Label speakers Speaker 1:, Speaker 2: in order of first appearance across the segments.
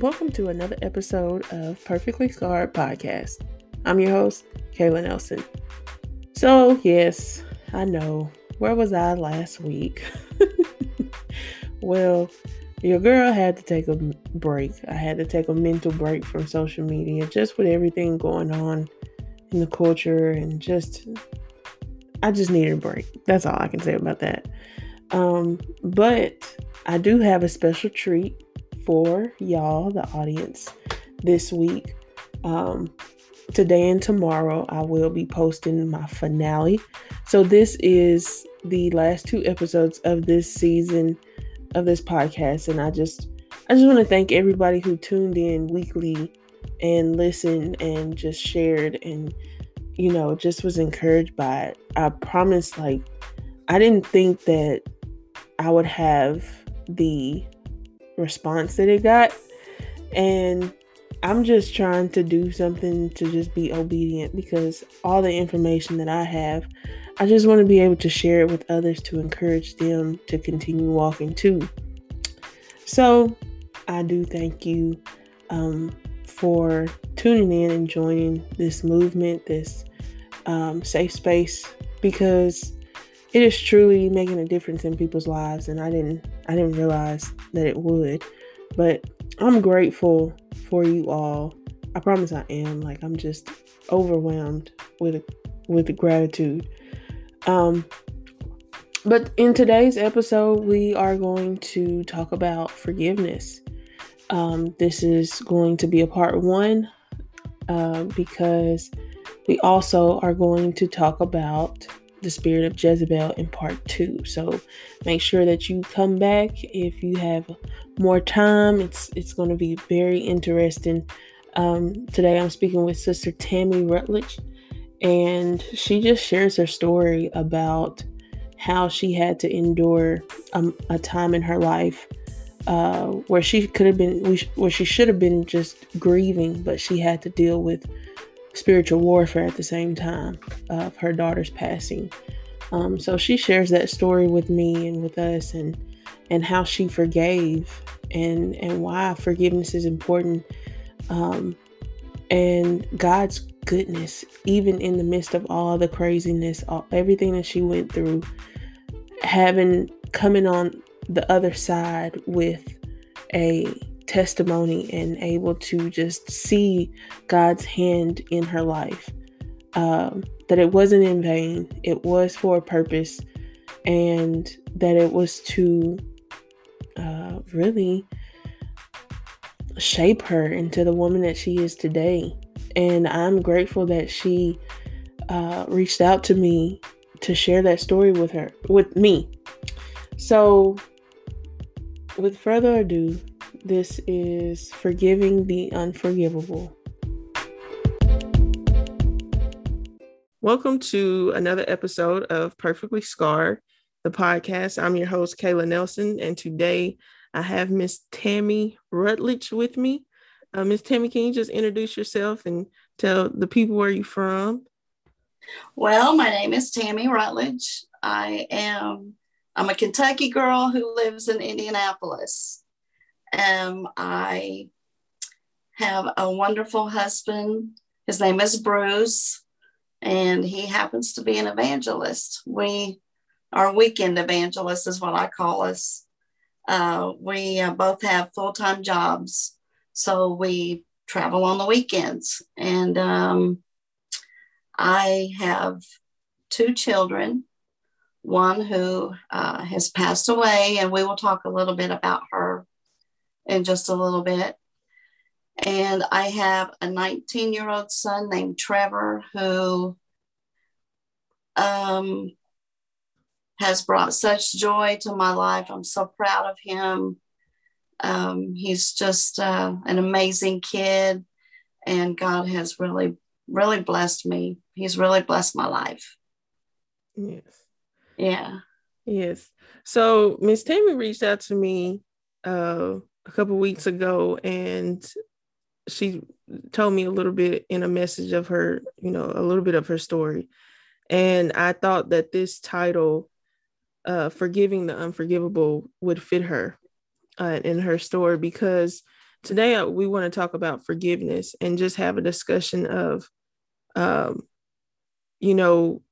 Speaker 1: Welcome to another episode of Perfectly Scarred Podcast. I'm your host, Kayla Nelson. So, yes, I know. Where was I last week? well, your girl had to take a break. I had to take a mental break from social media just with everything going on in the culture and just I just needed a break. That's all I can say about that. Um, but I do have a special treat for y'all, the audience, this week. Um, today and tomorrow, I will be posting my finale. So, this is the last two episodes of this season of this podcast, and I just I just want to thank everybody who tuned in weekly and listened and just shared and you know just was encouraged by it. I promise, like I didn't think that I would have the response that it got. And I'm just trying to do something to just be obedient because all the information that I have, I just want to be able to share it with others to encourage them to continue walking too. So I do thank you um, for tuning in and joining this movement, this um, safe space, because it is truly making a difference in people's lives and i didn't i didn't realize that it would but i'm grateful for you all. I promise i am. Like i'm just overwhelmed with with gratitude. Um but in today's episode we are going to talk about forgiveness. Um this is going to be a part one uh, because we also are going to talk about the spirit of Jezebel in part two. So make sure that you come back if you have more time. It's it's going to be very interesting. Um, today I'm speaking with Sister Tammy Rutledge, and she just shares her story about how she had to endure um, a time in her life uh, where she could have been, where she should have been just grieving, but she had to deal with spiritual warfare at the same time of her daughter's passing. Um, so she shares that story with me and with us, and and how she forgave, and and why forgiveness is important, um, and God's goodness, even in the midst of all the craziness, all, everything that she went through, having coming on the other side with a testimony and able to just see God's hand in her life. Um, that it wasn't in vain, it was for a purpose, and that it was to uh, really shape her into the woman that she is today. And I'm grateful that she uh, reached out to me to share that story with her, with me. So, with further ado, this is Forgiving the Unforgivable. Welcome to another episode of Perfectly Scarred, the podcast. I'm your host, Kayla Nelson, and today I have Miss Tammy Rutledge with me. Uh, Miss Tammy, can you just introduce yourself and tell the people where you're from?
Speaker 2: Well, my name is Tammy Rutledge. I am I'm a Kentucky girl who lives in Indianapolis. Um, I have a wonderful husband. His name is Bruce, and he happens to be an evangelist. We are weekend evangelists, is what I call us. Uh, we uh, both have full time jobs, so we travel on the weekends. And um, I have two children, one who uh, has passed away, and we will talk a little bit about her in just a little bit. And I have a 19 year old son named Trevor who um, has brought such joy to my life. I'm so proud of him. Um, he's just uh, an amazing kid, and God has really, really blessed me. He's really blessed my life.
Speaker 1: Yes.
Speaker 2: Yeah.
Speaker 1: Yes. So Miss Tammy reached out to me uh, a couple weeks ago and she told me a little bit in a message of her, you know, a little bit of her story. And I thought that this title, uh, Forgiving the Unforgivable, would fit her uh, in her story because today uh, we want to talk about forgiveness and just have a discussion of, um, you know,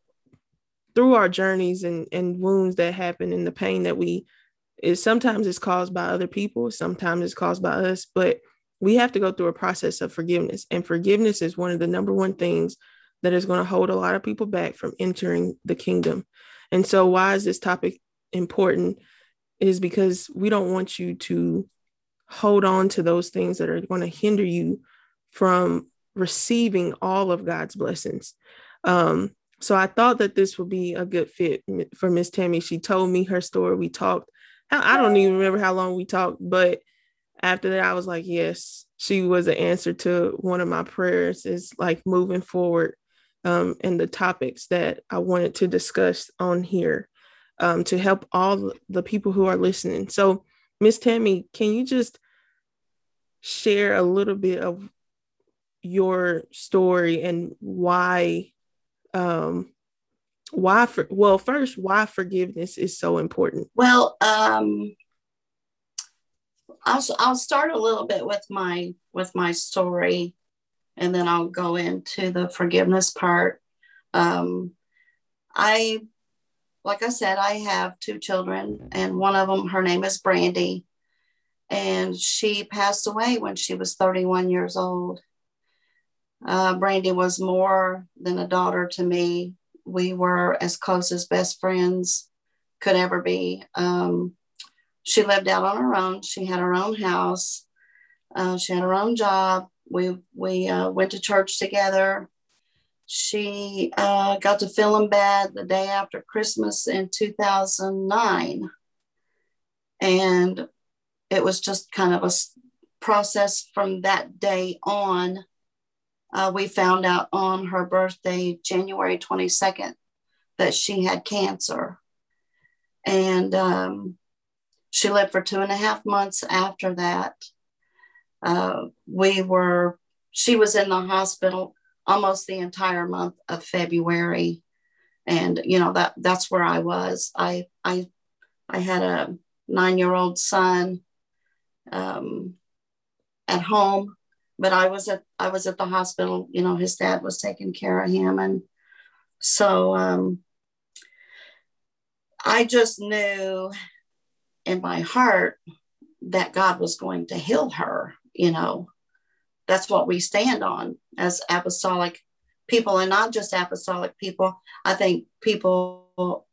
Speaker 1: through our journeys and, and wounds that happen and the pain that we is sometimes it's caused by other people, sometimes it's caused by us, but we have to go through a process of forgiveness. And forgiveness is one of the number one things that is going to hold a lot of people back from entering the kingdom. And so, why is this topic important? Is because we don't want you to hold on to those things that are going to hinder you from receiving all of God's blessings. Um, so I thought that this would be a good fit for Miss Tammy. She told me her story. We talked. I don't even remember how long we talked, but after that, I was like, yes, she was an answer to one of my prayers. Is like moving forward, um, and the topics that I wanted to discuss on here, um, to help all the people who are listening. So, Miss Tammy, can you just share a little bit of your story and why um why for well first why forgiveness is so important
Speaker 2: well um I'll, I'll start a little bit with my with my story and then I'll go into the forgiveness part. Um, I, like I said, I have two children, and one of them, her name is Brandy, and she passed away when she was 31 years old. Uh, Brandy was more than a daughter to me. We were as close as best friends could ever be. Um, she lived out on her own. She had her own house. Uh, she had her own job. We we uh, went to church together. She uh, got to feeling bad the day after Christmas in 2009, and it was just kind of a process from that day on. Uh, we found out on her birthday, January 22nd, that she had cancer. And um, she lived for two and a half months after that. Uh, we were, she was in the hospital almost the entire month of February. And, you know, that that's where I was. I, I, I had a nine year old son um, at home, but I was at, I was at the hospital, you know, his dad was taking care of him. And so um, I just knew in my heart that God was going to heal her. You know, that's what we stand on as apostolic people, and not just apostolic people. I think people,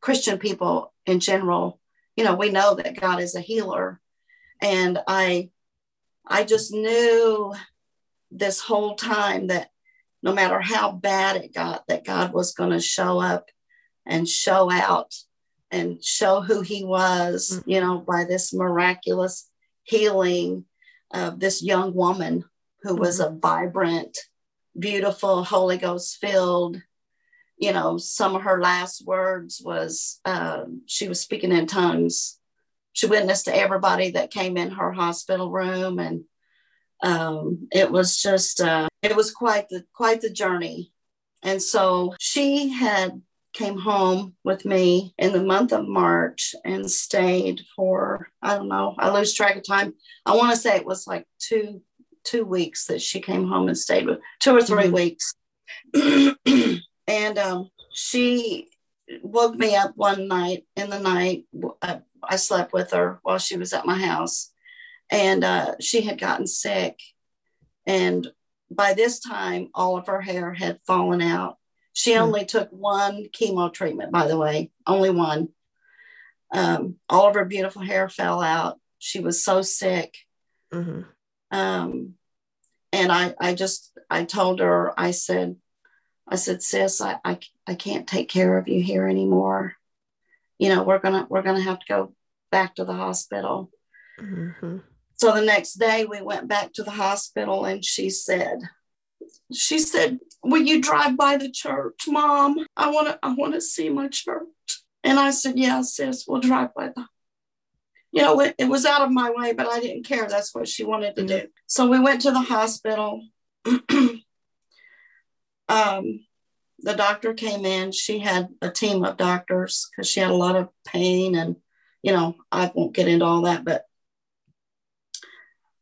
Speaker 2: Christian people in general, you know, we know that God is a healer. And I, I just knew this whole time that no matter how bad it got, that God was going to show up and show out and show who he was, mm-hmm. you know, by this miraculous healing of this young woman who mm-hmm. was a vibrant, beautiful, Holy Ghost filled. You know, some of her last words was uh, she was speaking in tongues. She witnessed to everybody that came in her hospital room, and um, it was just uh, it was quite the quite the journey. And so she had came home with me in the month of March and stayed for I don't know I lose track of time. I want to say it was like two two weeks that she came home and stayed with two or 3 mm-hmm. weeks, and um, she woke me up one night in the night. I, I, slept with her while she was at my house, and uh, she had gotten sick, and by this time all of her hair had fallen out she mm-hmm. only took one chemo treatment, by the way, only one. Um, all of her beautiful hair fell out. She was so sick. Mm-hmm. Um, and I, I just, I told her, I said, I said, sis, I, I, I can't take care of you here anymore. You know, we're gonna, we're gonna have to go back to the hospital. Mm-hmm. So the next day we went back to the hospital and she said, she said, Will you drive by the church, Mom? I wanna I wanna see my church. And I said, Yeah, sis, we'll drive by the you know, it, it was out of my way, but I didn't care. That's what she wanted to do. So we went to the hospital. um, the doctor came in. She had a team of doctors because she had a lot of pain. And, you know, I won't get into all that, but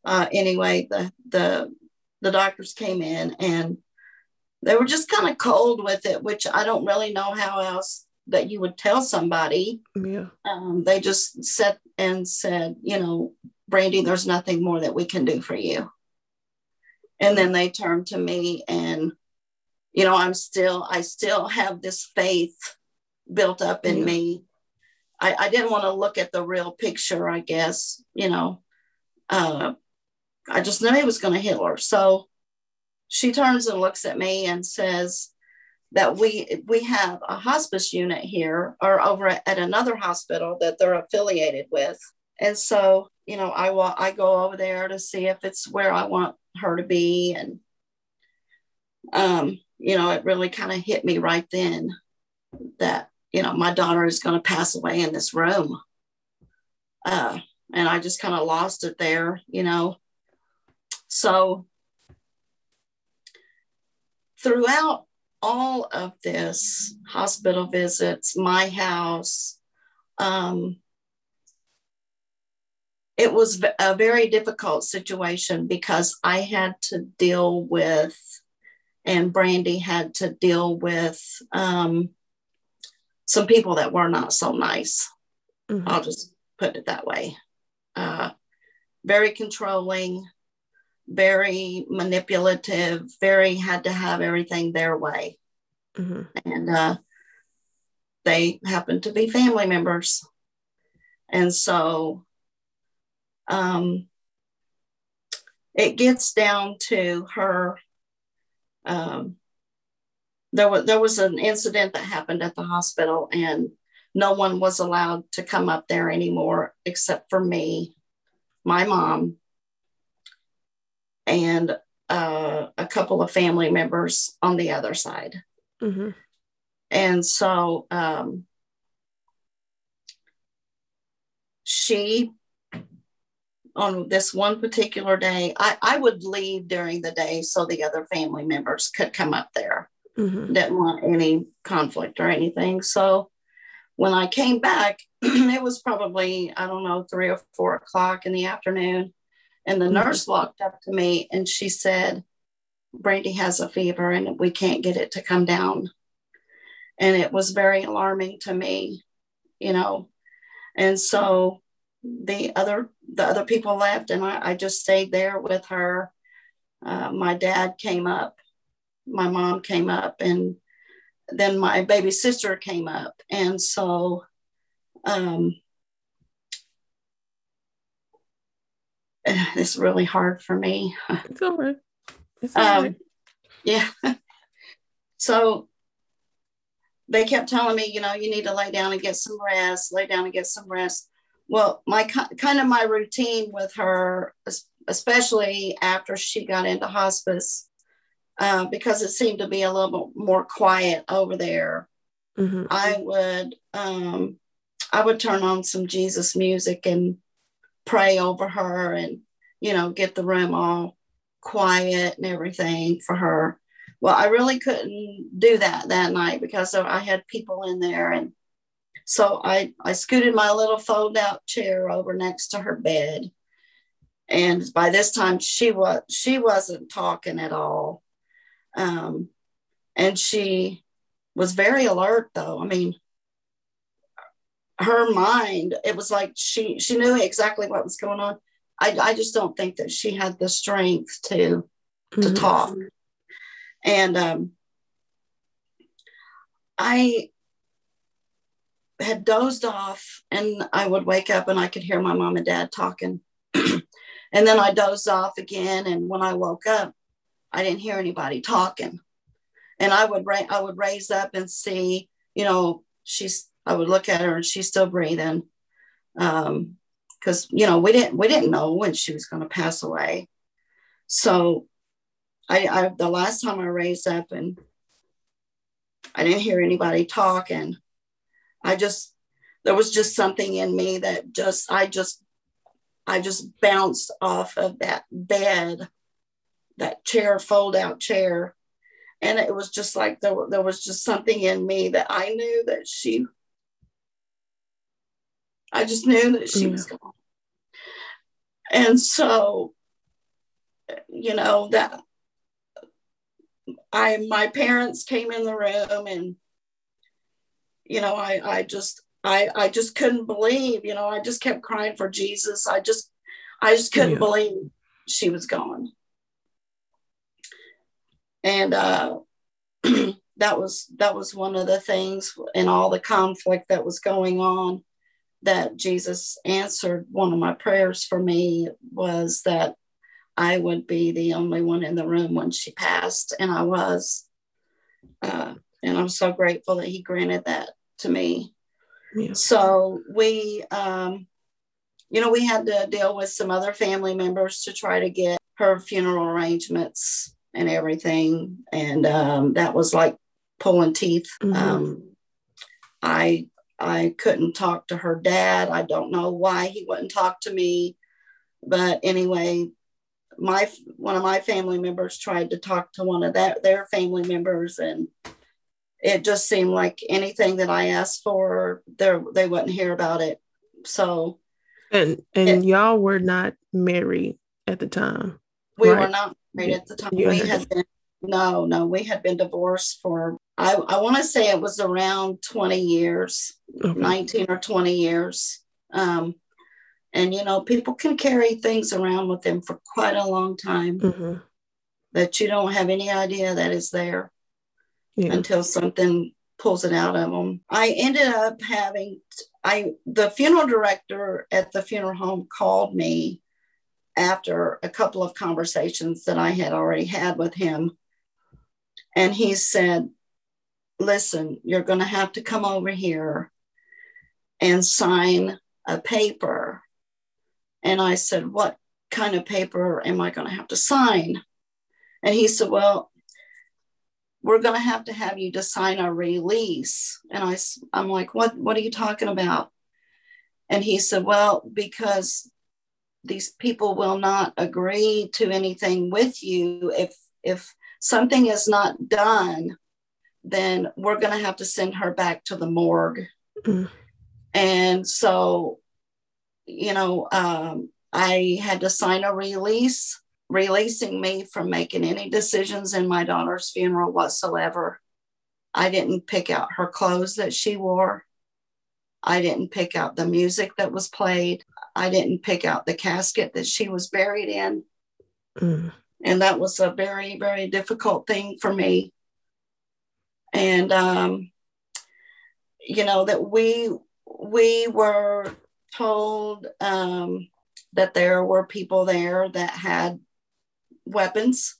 Speaker 2: uh, anyway, the the the doctors came in and they were just kind of cold with it, which I don't really know how else that you would tell somebody.
Speaker 1: Yeah.
Speaker 2: Um, they just sat and said, you know, Brandy, there's nothing more that we can do for you. And then they turned to me and, you know, I'm still, I still have this faith built up in yeah. me. I, I didn't want to look at the real picture, I guess, you know. Uh, I just knew he was going to heal her. So she turns and looks at me and says that we we have a hospice unit here or over at another hospital that they're affiliated with. And so, you know, I want I go over there to see if it's where I want her to be and um, you know, it really kind of hit me right then that, you know, my daughter is going to pass away in this room. Uh, and I just kind of lost it there, you know. So throughout all of this hospital visits, my house, um, it was a very difficult situation because I had to deal with, and Brandy had to deal with um, some people that were not so nice. Mm-hmm. I'll just put it that way. Uh, very controlling, very manipulative, very had to have everything their way. Mm-hmm. And uh, they happened to be family members. And so um, it gets down to her. Um, there was there was an incident that happened at the hospital, and no one was allowed to come up there anymore except for me, my mom, and uh, a couple of family members on the other side. Mm-hmm. And so um, she, on this one particular day, I, I would leave during the day so the other family members could come up there. Mm-hmm. Didn't want any conflict or anything. So when I came back, it was probably, I don't know, three or four o'clock in the afternoon. And the mm-hmm. nurse walked up to me and she said, Brandy has a fever and we can't get it to come down. And it was very alarming to me, you know. And so the other the other people left and I, I just stayed there with her. Uh, my dad came up, my mom came up, and then my baby sister came up. And so um, it's really hard for me.
Speaker 1: It's all right. It's all um, right.
Speaker 2: Yeah. so they kept telling me, you know, you need to lay down and get some rest, lay down and get some rest. Well, my kind of my routine with her, especially after she got into hospice, uh, because it seemed to be a little bit more quiet over there. Mm-hmm. I would um, I would turn on some Jesus music and pray over her and, you know, get the room all quiet and everything for her. Well, I really couldn't do that that night because I had people in there. And so I, I scooted my little fold out chair over next to her bed. And by this time she was, she wasn't talking at all. Um, and she was very alert though. I mean, her mind, it was like she she knew exactly what was going on. I, I just don't think that she had the strength to mm-hmm. to talk. And um, I had dozed off, and I would wake up and I could hear my mom and dad talking. and then I dozed off again, and when I woke up, I didn't hear anybody talking. And I would ra- I would raise up and see, you know, she's I would look at her and she's still breathing. Um, because you know we didn't we didn't know when she was going to pass away. So I, I the last time I raised up and I didn't hear anybody talking. I just there was just something in me that just I just I just bounced off of that bed, that chair, fold out chair. And it was just like there, there was just something in me that I knew that she I just knew that she was gone. And so you know, that I my parents came in the room and you know, I I just I I just couldn't believe, you know, I just kept crying for Jesus. I just I just couldn't yeah. believe she was gone. And uh that was that was one of the things in all the conflict that was going on that Jesus answered one of my prayers for me was that I would be the only one in the room when she passed, and I was. Uh, and I'm so grateful that he granted that to me. Yeah. So we, um, you know, we had to deal with some other family members to try to get her funeral arrangements and everything, and um, that was like pulling teeth. Mm-hmm. Um, I I couldn't talk to her dad. I don't know why he wouldn't talk to me, but anyway, my one of my family members tried to talk to one of that their family members, and it just seemed like anything that I asked for, they they wouldn't hear about it. So,
Speaker 1: and and it, y'all were not married at the time.
Speaker 2: We right? were not married at the time. We had been no, no, we had been divorced for I, I want to say it was around 20 years, okay. 19 or 20 years. Um, and you know, people can carry things around with them for quite a long time mm-hmm. that you don't have any idea that is there yeah. until something pulls it out of them. I ended up having I the funeral director at the funeral home called me after a couple of conversations that I had already had with him. And he said, Listen, you're going to have to come over here and sign a paper. And I said, What kind of paper am I going to have to sign? And he said, Well, we're going to have to have you to sign a release. And I, I'm like, what, what are you talking about? And he said, well, because these people will not agree to anything with you. If, if something is not done, then we're going to have to send her back to the morgue. Mm. And so, you know, um, I had to sign a release releasing me from making any decisions in my daughter's funeral whatsoever. I didn't pick out her clothes that she wore. I didn't pick out the music that was played. I didn't pick out the casket that she was buried in. Mm. And that was a very, very difficult thing for me. And, um, you know, that we, we were told um, that there were people there that had weapons.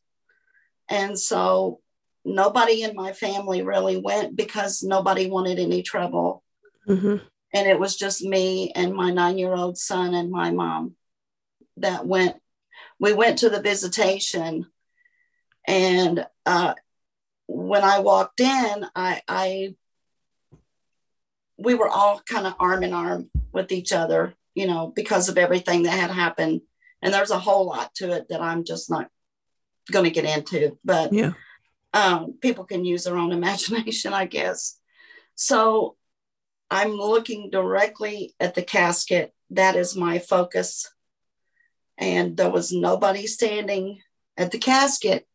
Speaker 2: And so nobody in my family really went because nobody wanted any trouble. Mm-hmm. And it was just me and my nine year old son and my mom that went. We went to the visitation. And uh, when I walked in, I, I we were all kind of arm in arm with each other, you know, because of everything that had happened. And there's a whole lot to it that I'm just not going to get into, but yeah. um, people can use their own imagination, I guess. So I'm looking directly at the casket. That is my focus. And there was nobody standing at the casket.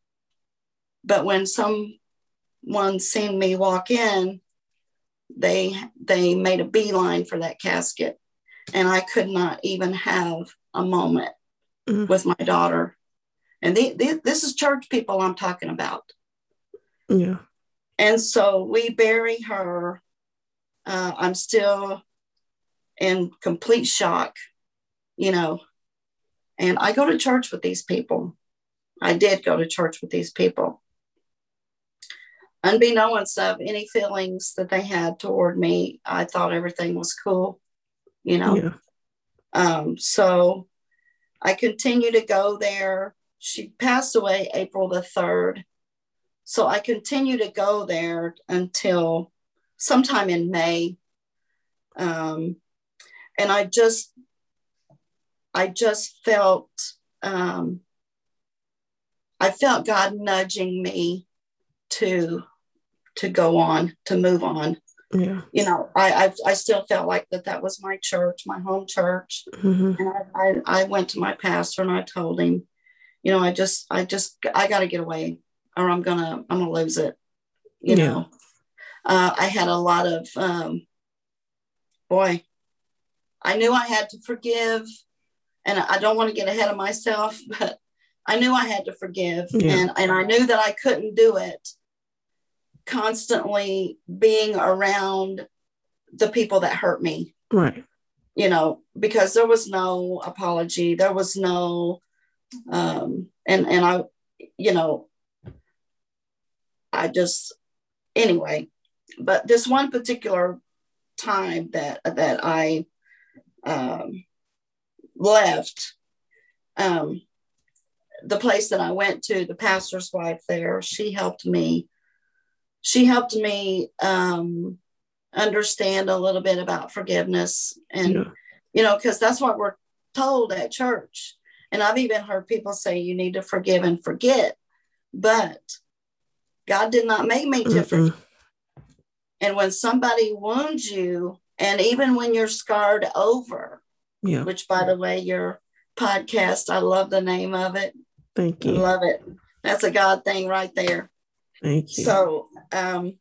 Speaker 2: But when someone seen me walk in, they they made a beeline for that casket. And I could not even have a moment mm-hmm. with my daughter and the, the, this is church people I'm talking about.
Speaker 1: Yeah.
Speaker 2: And so we bury her. Uh, I'm still in complete shock, you know. And I go to church with these people. I did go to church with these people. Unbeknownst of any feelings that they had toward me, I thought everything was cool, you know. Yeah. Um, so I continue to go there she passed away April the 3rd. So I continued to go there until sometime in May. Um, and I just, I just felt, um, I felt God nudging me to, to go on, to move on.
Speaker 1: Yeah.
Speaker 2: You know, I, I, I still felt like that that was my church, my home church. Mm-hmm. And I, I, I went to my pastor and I told him, you know, I just, I just, I got to get away or I'm to, I'm to lose it. You yeah. know, uh, I had a lot of, um, boy, I knew I had to forgive and I don't want to get ahead of myself, but I knew I had to forgive yeah. and, and I knew that I couldn't do it constantly being around the people that hurt me.
Speaker 1: Right.
Speaker 2: You know, because there was no apology, there was no um and and I you know I just anyway, but this one particular time that that I um left um the place that I went to, the pastor's wife there, she helped me. She helped me um, understand a little bit about forgiveness and yeah. you know because that's what we're told at church. And i've even heard people say you need to forgive and forget. But god did not make me different. And when somebody wounds you and even when you're scarred over
Speaker 1: yeah.
Speaker 2: which by the way your podcast i love the name of it.
Speaker 1: Thank you.
Speaker 2: I love it. That's a god thing right there.
Speaker 1: Thank you.
Speaker 2: So um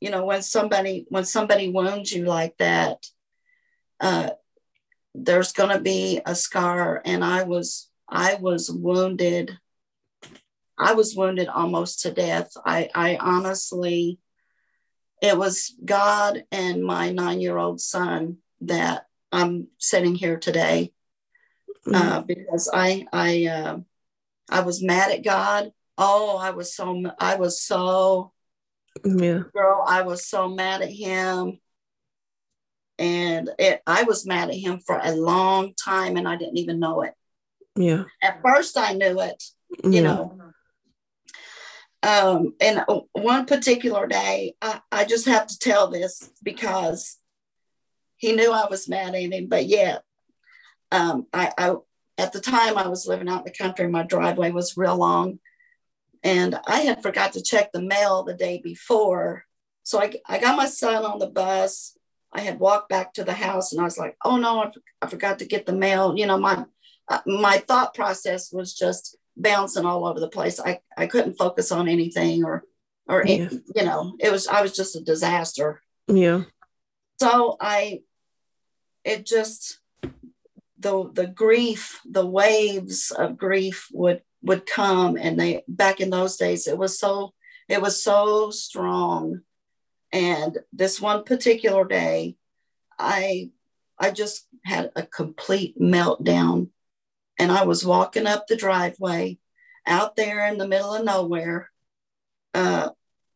Speaker 2: you know when somebody when somebody wounds you like that uh, there's going to be a scar. And i was i was wounded. I was wounded almost to death. I i honestly it was god and my nine year old son that i'm sitting here today mm-hmm. uh, because i i uh, i was mad at god. Oh i was so i was so
Speaker 1: yeah.
Speaker 2: Girl, I was so mad at him. And it, I was mad at him for a long time and I didn't even know it.
Speaker 1: Yeah.
Speaker 2: At first, I knew it, you yeah. know. Um, and one particular day, I, I just have to tell this because he knew I was mad at him, but yet, um, I, I at the time I was living out in the country, my driveway was real long and I had forgot to check the mail the day before. So I, I got my son on the bus. I had walked back to the house and I was like, oh no, I, I forgot to get the mail. You know, my, uh, my thought process was just bouncing all over the place. I, I couldn't focus on anything or, or, yeah. you know, it was, I was just a disaster.
Speaker 1: Yeah.
Speaker 2: So I, it just, the, the grief, the waves of grief would would come and they back in those days it was so it was so strong. And this one particular day i i just had a complete meltdown. And i was walking up the driveway out there in the middle of nowhere uh,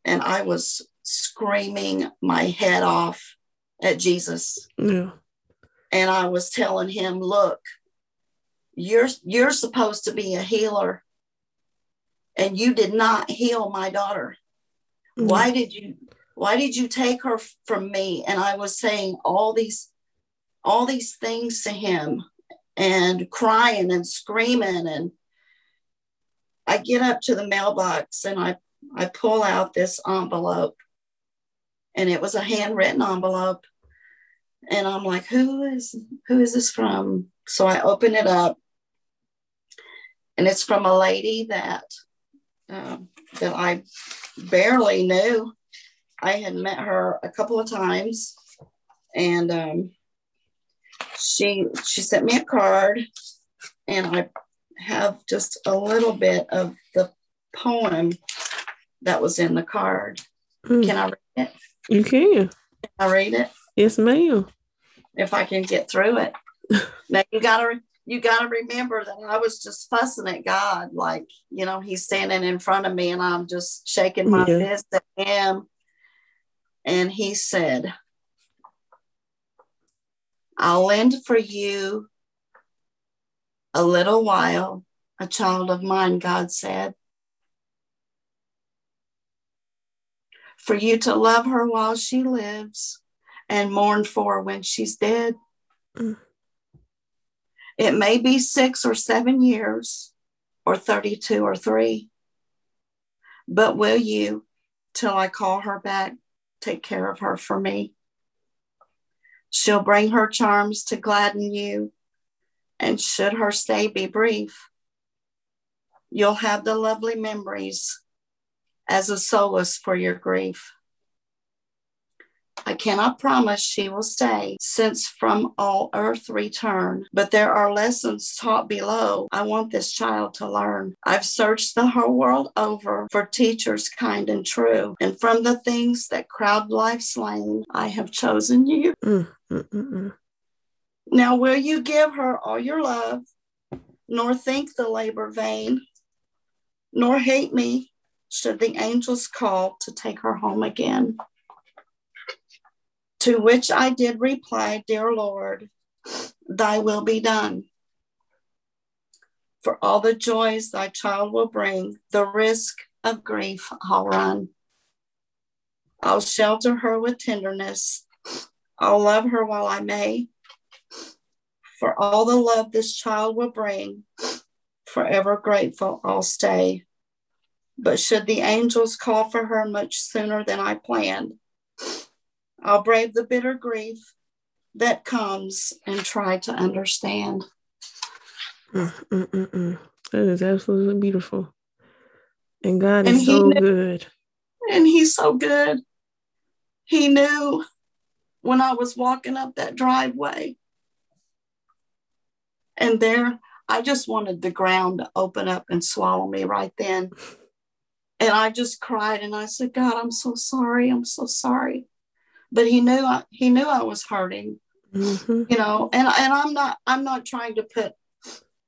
Speaker 2: and i was screaming my head off at jesus.
Speaker 1: Yeah.
Speaker 2: and i was telling him look you're you're supposed to be a healer. And you did not heal my daughter. Mm-hmm. why did you why did you take her from me? And i was saying all these all these things to him and crying and screaming. And i get up to the mailbox and i i pull out this envelope. And it was a handwritten envelope. And i'm like who is who is this from? So i open it up and it's from a lady that um, that I barely knew. I had met her a couple of times, and um, she she sent me a card, and I have just a little bit of the poem that was in the card. Mm. Can I read it?
Speaker 1: You can.
Speaker 2: can I read it?
Speaker 1: Yes, ma'am.
Speaker 2: If I can get through it. now you gotta you got to remember that I was just fussing at God, like, you know, he's standing in front of me and I'm just shaking my yeah. fist at him. And he said, I'll lend for you a little while, a child of mine, God said. For you to love her while she lives and mourn for when she's dead. Mm. It may be six or seven years, or 32 or three. But will you, till I call her back, take care of her for me? She'll bring her charms to gladden you, and should her stay be brief, You'll have the lovely memories as a solace for your grief. I cannot promise she will stay, since from all earth return. But there are lessons taught below I want this child to learn. I've searched the whole world over for teachers kind and true. And from the things that crowd life's lane, I have chosen you. Mm, mm, mm, mm. now, will you give her all your love, nor think the labor vain, nor hate me should the angels call to take her home again? To which I did reply, Dear Lord, thy will be done. For all the joys thy child will bring, the risk of grief I'll run. I'll shelter her with tenderness. I'll love her while I may. For all the love this child will bring, forever grateful I'll stay. But should the angels call for her much sooner than I planned, I'll brave the bitter grief that comes and try to understand.
Speaker 1: Mm, mm, mm, mm. that is absolutely beautiful. And God and is so knew, good.
Speaker 2: And He's so good. He knew when I was walking up that driveway. And there, I just wanted the ground to open up and swallow me right then. And I just cried and I said, God, I'm so sorry. I'm so sorry but he knew I, he knew I was hurting, mm-hmm. you know. And and I'm not I'm not trying to put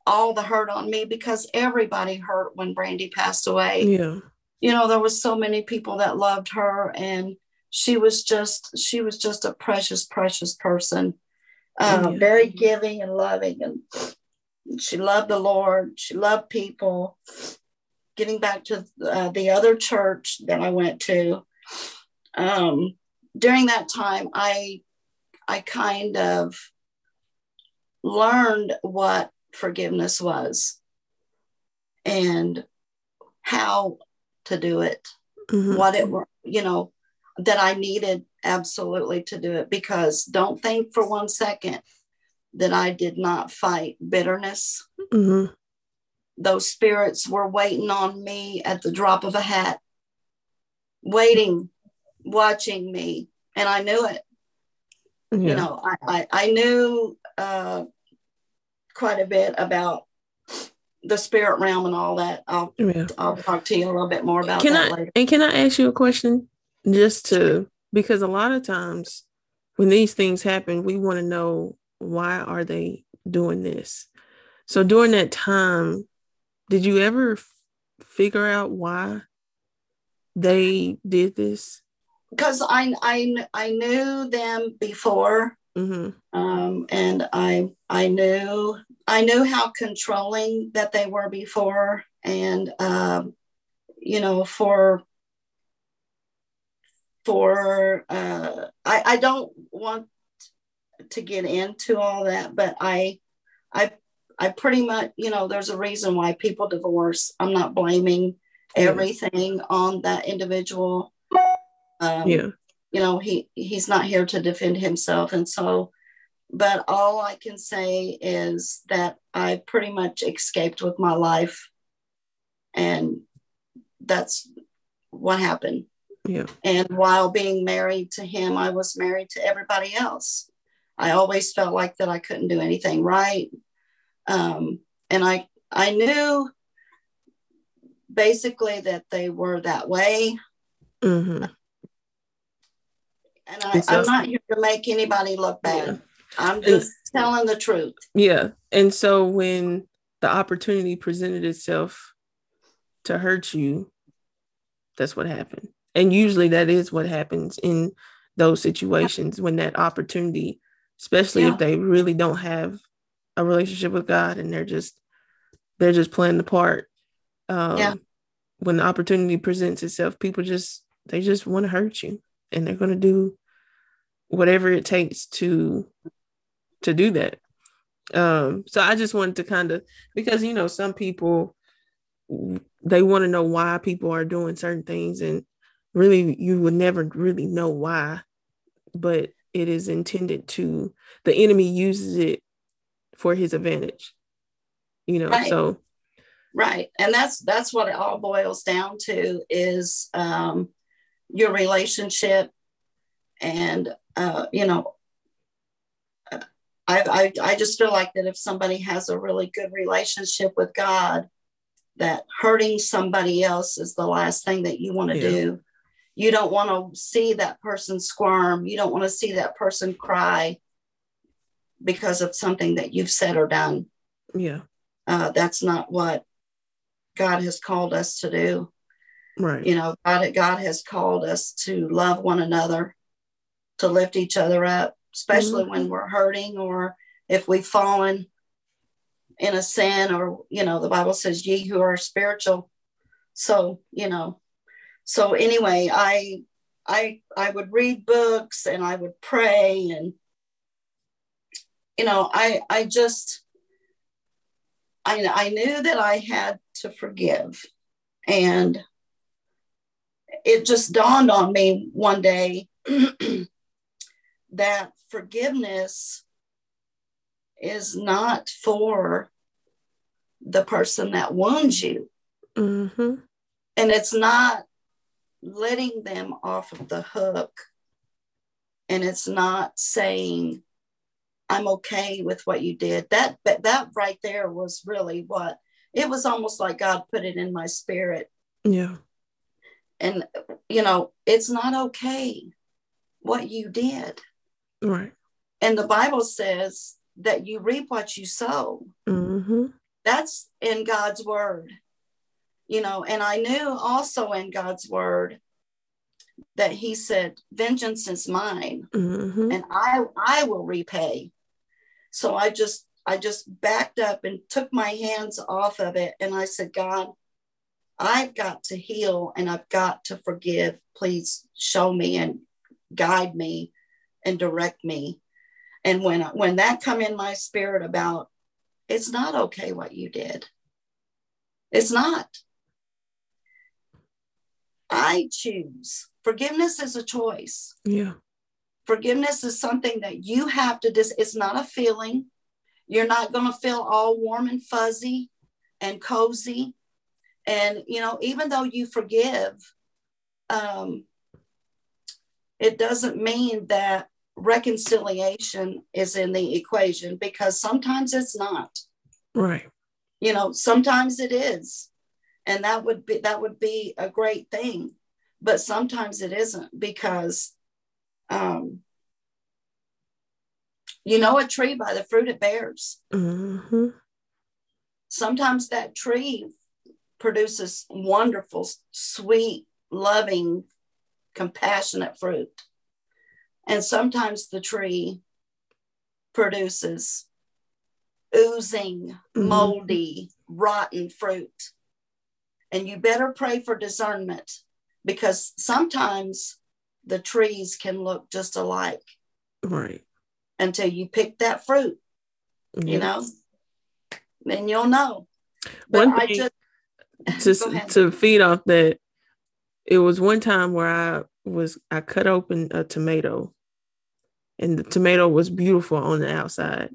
Speaker 2: all the hurt on me because everybody hurt when Brandy passed away.
Speaker 1: Yeah,
Speaker 2: you know there was so many people that loved her, and she was just she was just a precious precious person, uh, yeah. very giving and loving, and she loved the Lord. She loved people. Getting back to uh, the other church that I went to, um, during that time, I I kind of learned what forgiveness was and how to do it, mm-hmm. what it were, you know, that I needed absolutely to do it because don't think for one second that I did not fight bitterness. Mm-hmm. Those spirits were waiting on me at the drop of a hat, waiting watching me, and I knew it. Yeah. You know, I, I, I knew uh, quite a bit about the spirit realm and all that. I'll yeah. I'll talk to you a little bit more about
Speaker 1: can
Speaker 2: that
Speaker 1: I,
Speaker 2: later.
Speaker 1: And can I ask you a question? Just to because a lot of times when these things happen, we want to know why are they doing this. So during that time, did you ever f- figure out why they did this?
Speaker 2: Because I, I I knew them before, mm-hmm. um, and I I knew I knew how controlling that they were before, and um, you know for for uh, I I don't want to get into all that, but I I I pretty much you know there's a reason why people divorce. I'm not blaming everything on that individual um, yeah. You know, he he's not here to defend himself, and so. But all I can say is that I pretty much escaped with my life, and that's what happened.
Speaker 1: Yeah.
Speaker 2: And while being married to him, I was married to everybody else. I always felt like that I couldn't do anything right. Um, and I I knew basically that they were that way. Mm-hmm. And I, so, I'm not here to make anybody look bad. Yeah. I'm just and, telling the truth.
Speaker 1: Yeah. And so when the opportunity presented itself to hurt you, that's what happened. And usually that is what happens in those situations when that opportunity, especially yeah. if they really don't have a relationship with God and they're just they're just playing the part. Um, yeah. When the opportunity presents itself, people just they just want to hurt you, and they're going to do whatever it takes to to do that um so i just wanted to kind of because you know some people they want to know why people are doing certain things and really you would never really know why but it is intended to the enemy uses it for his advantage you know right. so
Speaker 2: Right. And that's that's what it all boils down to is um, your relationship and uh, you know I, I I just feel like that if somebody has a really good relationship with God, that hurting somebody else is the last thing that you want to yeah. do. You don't want to see that person squirm. You don't want to see that person cry because of something that you've said or done.
Speaker 1: Yeah.
Speaker 2: Uh, that's not what God has called us to do.
Speaker 1: Right.
Speaker 2: You know, God, God has called us to love one another, to lift each other up, especially mm-hmm. when we're hurting or if we've fallen in a sin or, you know, the Bible says, ye who are spiritual. So, you know, so anyway, I, I, I would read books and I would pray and, you know, I, I just, I, I knew that I had to forgive. And it just dawned on me one day that forgiveness is not for the person that wounds you.
Speaker 1: Mm-hmm.
Speaker 2: And it's not letting them off of the hook. And it's not saying, I'm okay with what you did. That that right there was really what it was almost like God put it in my spirit.
Speaker 1: Yeah.
Speaker 2: And you know, it's not okay what you did.
Speaker 1: Right.
Speaker 2: And the Bible says that you reap what you sow.
Speaker 1: Mm-hmm.
Speaker 2: That's in God's word. You know, and I knew also in God's word that he said, Vengeance is mine,
Speaker 1: mm-hmm.
Speaker 2: and I I will repay. So I just I just backed up and took my hands off of it and I said, God, I've got to heal and I've got to forgive. Please show me and guide me and direct me. And when when that come in my spirit about it's not okay what you did. It's not. I choose. Forgiveness is a choice.
Speaker 1: Yeah.
Speaker 2: Forgiveness is something that you have to dis it's not a feeling. You're not going to feel all warm and fuzzy and cozy. And you know, even though you forgive, um, it doesn't mean that reconciliation is in the equation because sometimes it's not.
Speaker 1: Right.
Speaker 2: You know, sometimes it is. And that would be that would be a great thing. But sometimes it isn't because um, you know a tree by the fruit it bears.
Speaker 1: Mm-hmm.
Speaker 2: Sometimes that tree produces wonderful, sweet, loving, compassionate fruit. And sometimes the tree produces oozing, mm-hmm. moldy, rotten fruit. And you better pray for discernment because sometimes the trees can look just alike.
Speaker 1: Right.
Speaker 2: Until you pick that fruit, yes. you know, then you'll know.
Speaker 1: But one thing just, to, to feed off that, it was one time where I was, I cut open a tomato and the tomato was beautiful on the outside.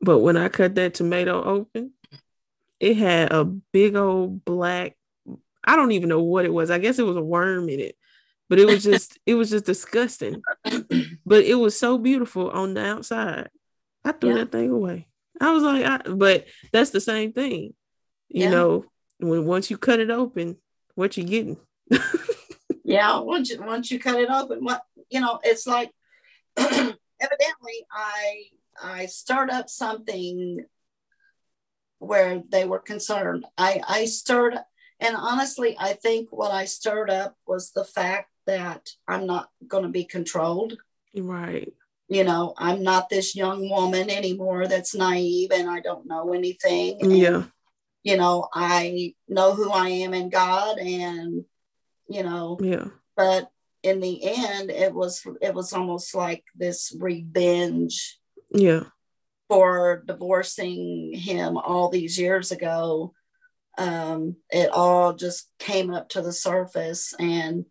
Speaker 1: But when I cut that tomato open, it had a big old black I don't even know what it was. I guess it was a worm in it, but it was just it was just disgusting. But it was so beautiful on the outside. I threw yeah. that thing away. I was like, I, but that's the same thing, you yeah. know. When once you cut it open, what you getting?
Speaker 2: yeah, once you once you cut it open, what you know, it's like evidently I I start up something where they were concerned. I I stirred and honestly, I think what I stirred up was the fact that I'm not going to be controlled.
Speaker 1: Right.
Speaker 2: You know, I'm not this young woman anymore that's naive and I don't know anything. And,
Speaker 1: yeah.
Speaker 2: You know, I know who I am in God and, you know,
Speaker 1: yeah.
Speaker 2: But in the end, it was it was almost like this revenge.
Speaker 1: Yeah.
Speaker 2: For divorcing him all these years ago um, it all just came up to the surface and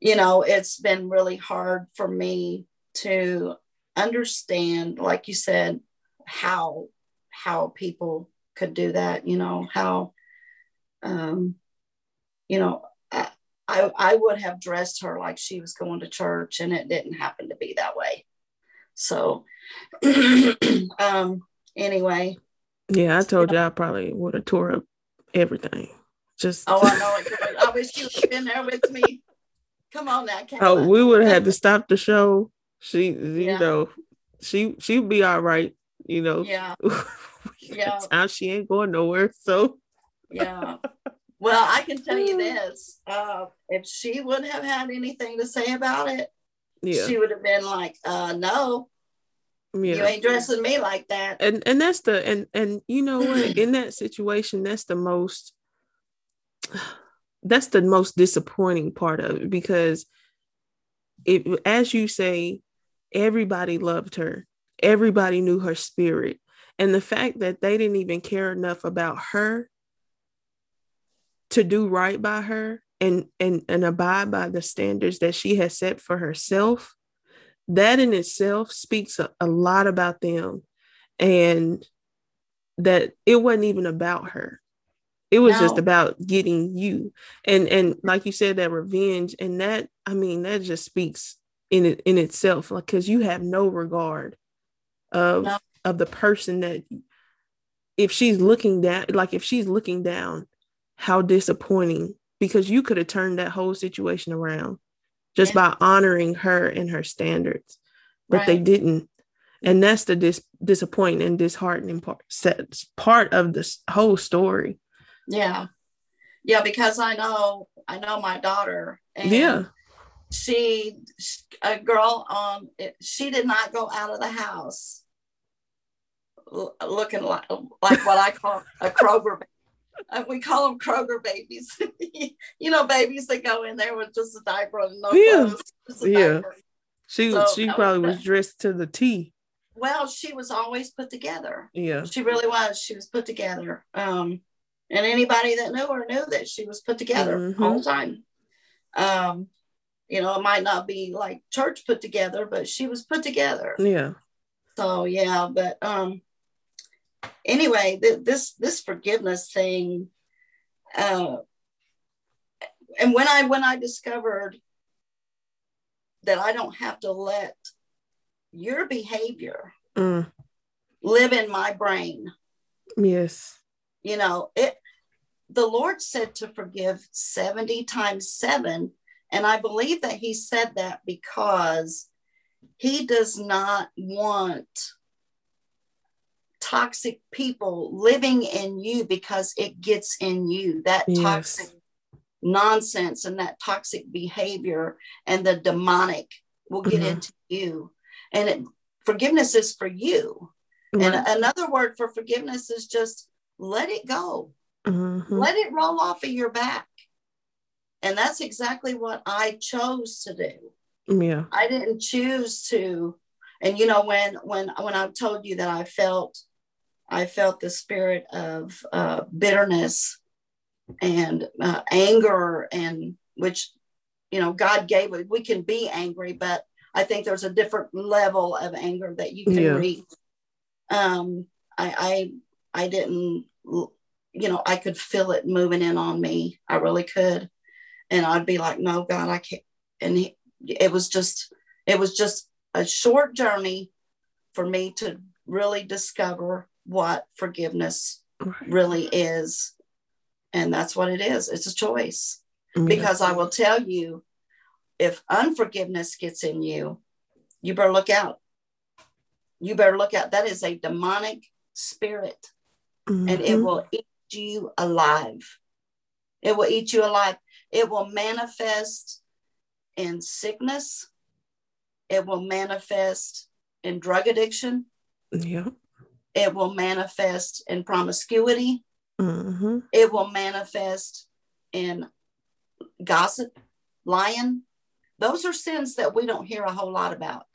Speaker 2: you know it's been really hard for me to understand like you said how how people could do that. You know how, um, you know, I, I would have dressed her like she was going to church, and it didn't happen to be that way. So, um, anyway.
Speaker 1: Yeah, I told you I probably would have tore up everything. Just
Speaker 2: oh, I know it. I wish you had been there with me. Come on now, Kayla.
Speaker 1: Oh, we would have had to stop the show. She, you yeah. know, she she'd be all right. You know.
Speaker 2: Yeah. yeah.
Speaker 1: Time she ain't going nowhere. So.
Speaker 2: yeah. Well, I can tell you this: uh, if she wouldn't have had anything to say about it, yeah. she would have been like, uh, "No, yeah. you ain't dressing me like that."
Speaker 1: And and that's the and and you know what? In that situation, that's the most that's the most disappointing part of it because it as you say everybody loved her everybody knew her spirit and the fact that they didn't even care enough about her to do right by her and and and abide by the standards that she has set for herself that in itself speaks a, a lot about them and that it wasn't even about her it was no. just about getting you. And and like you said, that revenge and that, I mean, that just speaks in it in itself, like because you have no regard of no. of the person that if she's looking down, like if she's looking down, how disappointing because you could have turned that whole situation around just yeah. by honoring her and her standards. But right. they didn't and that's the dis- disappointing and disheartening part That's part of this whole story
Speaker 2: yeah. Yeah, because I know I know my daughter.
Speaker 1: yeah.
Speaker 2: She a girl um she did not go out of the house looking like like what I call a Kroger uh, we call them Kroger babies. you know, babies that go in there with just a diaper and no
Speaker 1: yeah. clothes. Yeah. Diaper. She so, she probably was, was dressed to the T.
Speaker 2: Well, she was always put together.
Speaker 1: Yeah.
Speaker 2: She really was. She was put together. Um and anybody that knew her knew that she was put together mm-hmm. all the time. Um, you know, it might not be like church put together, but she was put together.
Speaker 1: Yeah.
Speaker 2: So yeah, but um, anyway, th- this this forgiveness thing, uh, and when I when I discovered that I don't have to let your behavior mm. live in my brain.
Speaker 1: Yes.
Speaker 2: You know, it the Lord said to forgive 70 times seven. And I believe that He said that because He does not want toxic people living in you because it gets in you. That yes. toxic nonsense and that toxic behavior and the demonic will get mm-hmm. into you. And it, forgiveness is for you. Mm-hmm. And another word for forgiveness is just let it go. Mm-hmm. Let it roll off of your back. And that's exactly what I chose to do.
Speaker 1: Yeah.
Speaker 2: I didn't choose to. And you know, when when when I told you that I felt I felt the spirit of uh, bitterness and uh, anger, and which you know God gave. We can be angry, but I think there's a different level of anger that you can yeah. reach. Um, I, I I didn't you know, I could feel it moving in on me. I really could. And I'd be like, no, God, I can't. And he, it was just, it was just a short journey for me to really discover what forgiveness really is. And that's what it is. It's a choice. Mm-hmm. Because I will tell you, if unforgiveness gets in you, you better look out. You better look out. That is a demonic spirit, mm-hmm. and it mm-hmm. will eat you alive. It will eat you alive. It will manifest in sickness. It will manifest in drug addiction.
Speaker 1: Yeah.
Speaker 2: It will manifest in promiscuity.
Speaker 1: Mm-hmm.
Speaker 2: It will manifest in gossip, lying. Those are sins that we don't hear a whole lot about.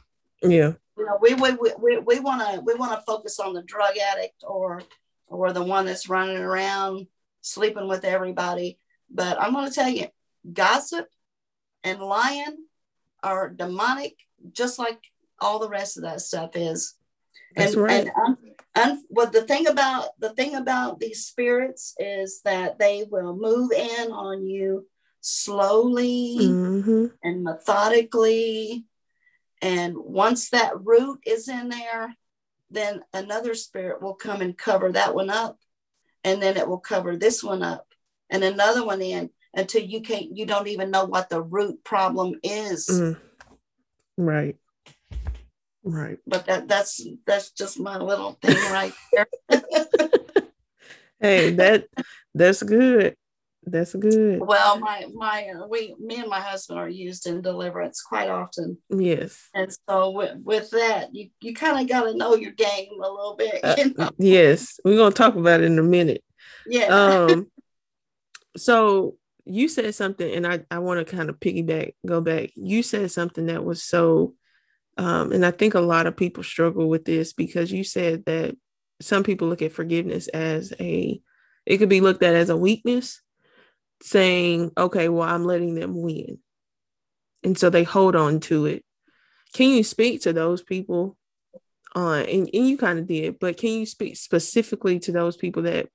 Speaker 1: Yeah.
Speaker 2: You know, we we we, we want to we want to focus on the drug addict or or the one that's running around sleeping with everybody. But I'm going to tell you, gossip and lying are demonic, just like all the rest of that stuff is.
Speaker 1: That's
Speaker 2: and,
Speaker 1: right.
Speaker 2: and un- un, well, the thing about the thing about these spirits is that they will move in on you slowly
Speaker 1: Mm-hmm.
Speaker 2: and methodically. And once that root is in there, then another spirit will come and cover that one up. And then it will cover this one up and another one in until you can't, you don't even know what the root problem is.
Speaker 1: Mm. Right. Right.
Speaker 2: But that that's that's just my little thing right there.
Speaker 1: Hey, that that's good. That's good.
Speaker 2: well, my my we me and my husband are used in deliverance quite often.
Speaker 1: Yes.
Speaker 2: And so with, with that, you, you kind of got to know your game a little bit.
Speaker 1: Uh,
Speaker 2: you know?
Speaker 1: yes. We're gonna talk about it in a minute.
Speaker 2: Yeah.
Speaker 1: Um so you said something and I, I want to kind of piggyback, go back. You said something that was so um, and I think a lot of people struggle with this because you said that some people look at forgiveness as a it could be looked at as a weakness, saying, okay, well, I'm letting them win. And so they hold on to it. Can you speak to those people? Uh, and, and you kind of did, but can you speak specifically to those people that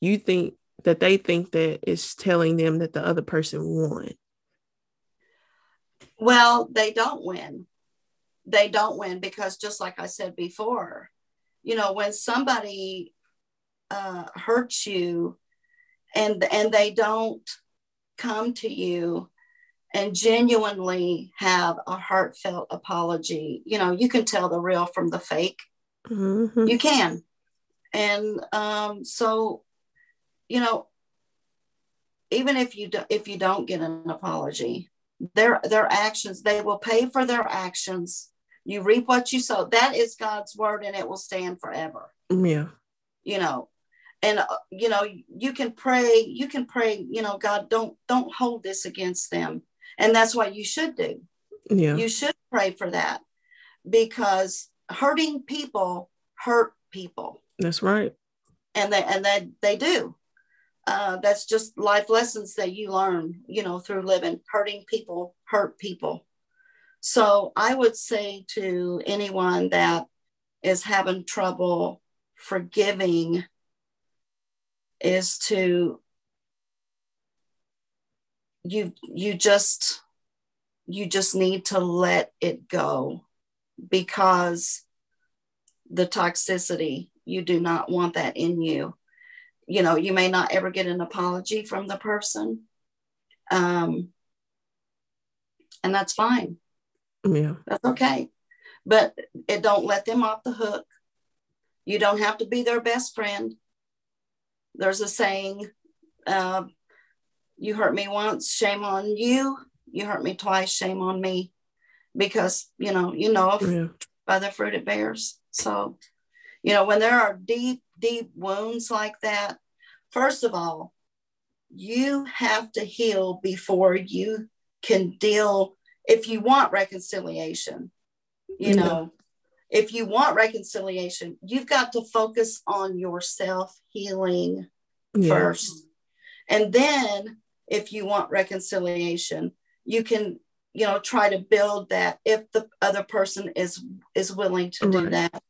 Speaker 1: you think that they think that is telling them that the other person won?
Speaker 2: Well, they don't win. They don't win because, just like I said before, you know, when somebody uh, hurts you and and they don't come to you and genuinely have a heartfelt apology, you know, you can tell the real from the fake.
Speaker 1: Mhm.
Speaker 2: You can, and um, so, you know, even if you do, if you don't get an apology, their their actions they will pay for their actions. You reap what you sow. That is God's word, and it will stand forever.
Speaker 1: Yeah.
Speaker 2: You know, and uh, you know you can pray. You can pray. You know, God, don't don't hold this against them, and that's what you should do.
Speaker 1: Yeah.
Speaker 2: You should pray for that because hurting people hurt people
Speaker 1: That's right.
Speaker 2: and they and they they do. Uh, that's just life lessons that you learn, you know, through living. Hurting people hurt people. So I would say to anyone that is having trouble forgiving is to you you just you just need to let it go because the toxicity you do not want that in you. You know you may not ever get an apology from the person um, and that's fine
Speaker 1: Yeah.
Speaker 2: that's okay but it don't let them off the hook you don't have to be their best friend there's a saying uh, you hurt me once shame on you you hurt me twice shame on me because you know you know if
Speaker 1: Yeah.
Speaker 2: by the fruit it bears. So, you know, when there are deep, deep wounds like that, first of all, you have to heal before you can deal. If you want reconciliation, you know, if you want reconciliation, you've got to focus on yourself healing
Speaker 1: Yeah.
Speaker 2: first. And then if you want reconciliation, you can, you know, try to build that if the other person is is willing to do that.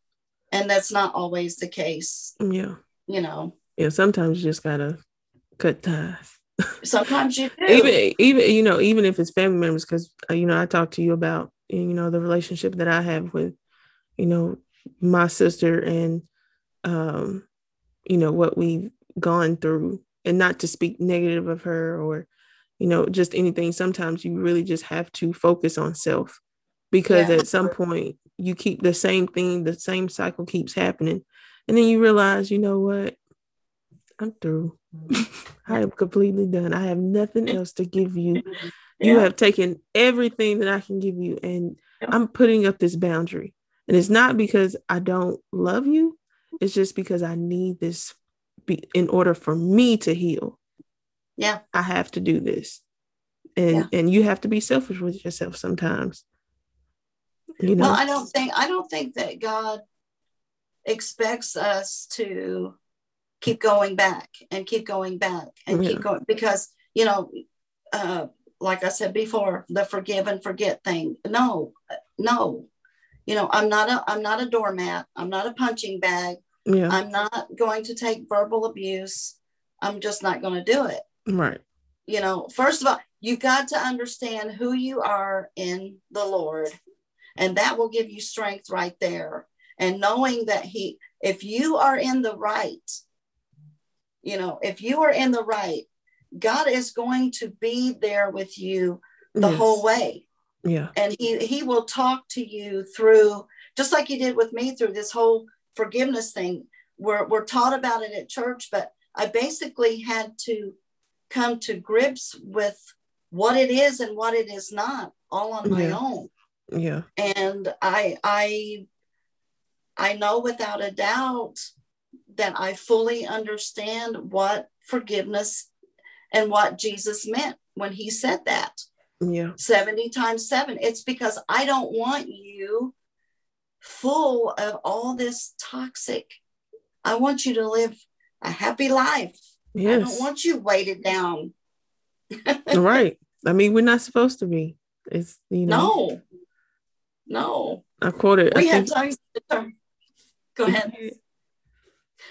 Speaker 2: And that's not always the case,
Speaker 1: Yeah.
Speaker 2: you know.
Speaker 1: Yeah. Sometimes you just gotta cut ties.
Speaker 2: Sometimes you do.
Speaker 1: even even you know even if it's family members because you know i talked to you about you know the relationship that i have with you know my sister and um you know what we've gone through. And not to speak negative of her or you know just anything sometimes you really just have to focus on self. Because
Speaker 2: Yeah.
Speaker 1: at some point you keep the same thing the same cycle keeps happening. And then you realize you know what? I'm through i am completely done i have nothing else to give you you
Speaker 2: Yeah.
Speaker 1: have taken everything that I can give you, and. I'm putting up this boundary. And it's not because I don't love you, it's just because I need this be, in order for me to heal.
Speaker 2: Yeah.
Speaker 1: I have to do this. And
Speaker 2: Yeah.
Speaker 1: and you have to be selfish with yourself sometimes. You know,
Speaker 2: Well, I don't think I don't think that God expects us to keep going back and keep going back and
Speaker 1: Yeah.
Speaker 2: keep going because you know, uh, like I said before, the forgive and forget thing. No, no, you know, I'm not a I'm not a doormat. I'm not a punching bag.
Speaker 1: Yeah.
Speaker 2: I'm not going to take verbal abuse. I'm just not going to do it.
Speaker 1: right.
Speaker 2: You know, first of all, you've got to understand who you are in the Lord, and that will give you strength right there. And knowing that He, if you are in the right, you know, if you are in the right, God is going to be there with you the
Speaker 1: Yes.
Speaker 2: whole way
Speaker 1: Yeah.
Speaker 2: and he he will talk to you through just like he did with me through this whole forgiveness thing we're, we're taught about it at church but i basically had to come to grips with what it is and what it is not all on my
Speaker 1: Yeah.
Speaker 2: own
Speaker 1: Yeah.
Speaker 2: and i i i know without a doubt that i fully understand what forgiveness and what jesus meant when he said that
Speaker 1: Yeah.
Speaker 2: 70 times 7 it's because i don't want you full of all this toxic i want you to live a happy life
Speaker 1: Yes.
Speaker 2: i don't want you weighted down
Speaker 1: right. I mean, we're not supposed to be. It's you know.
Speaker 2: no no
Speaker 1: I quoted.
Speaker 2: we
Speaker 1: I
Speaker 2: had
Speaker 1: think,
Speaker 2: tongues go ahead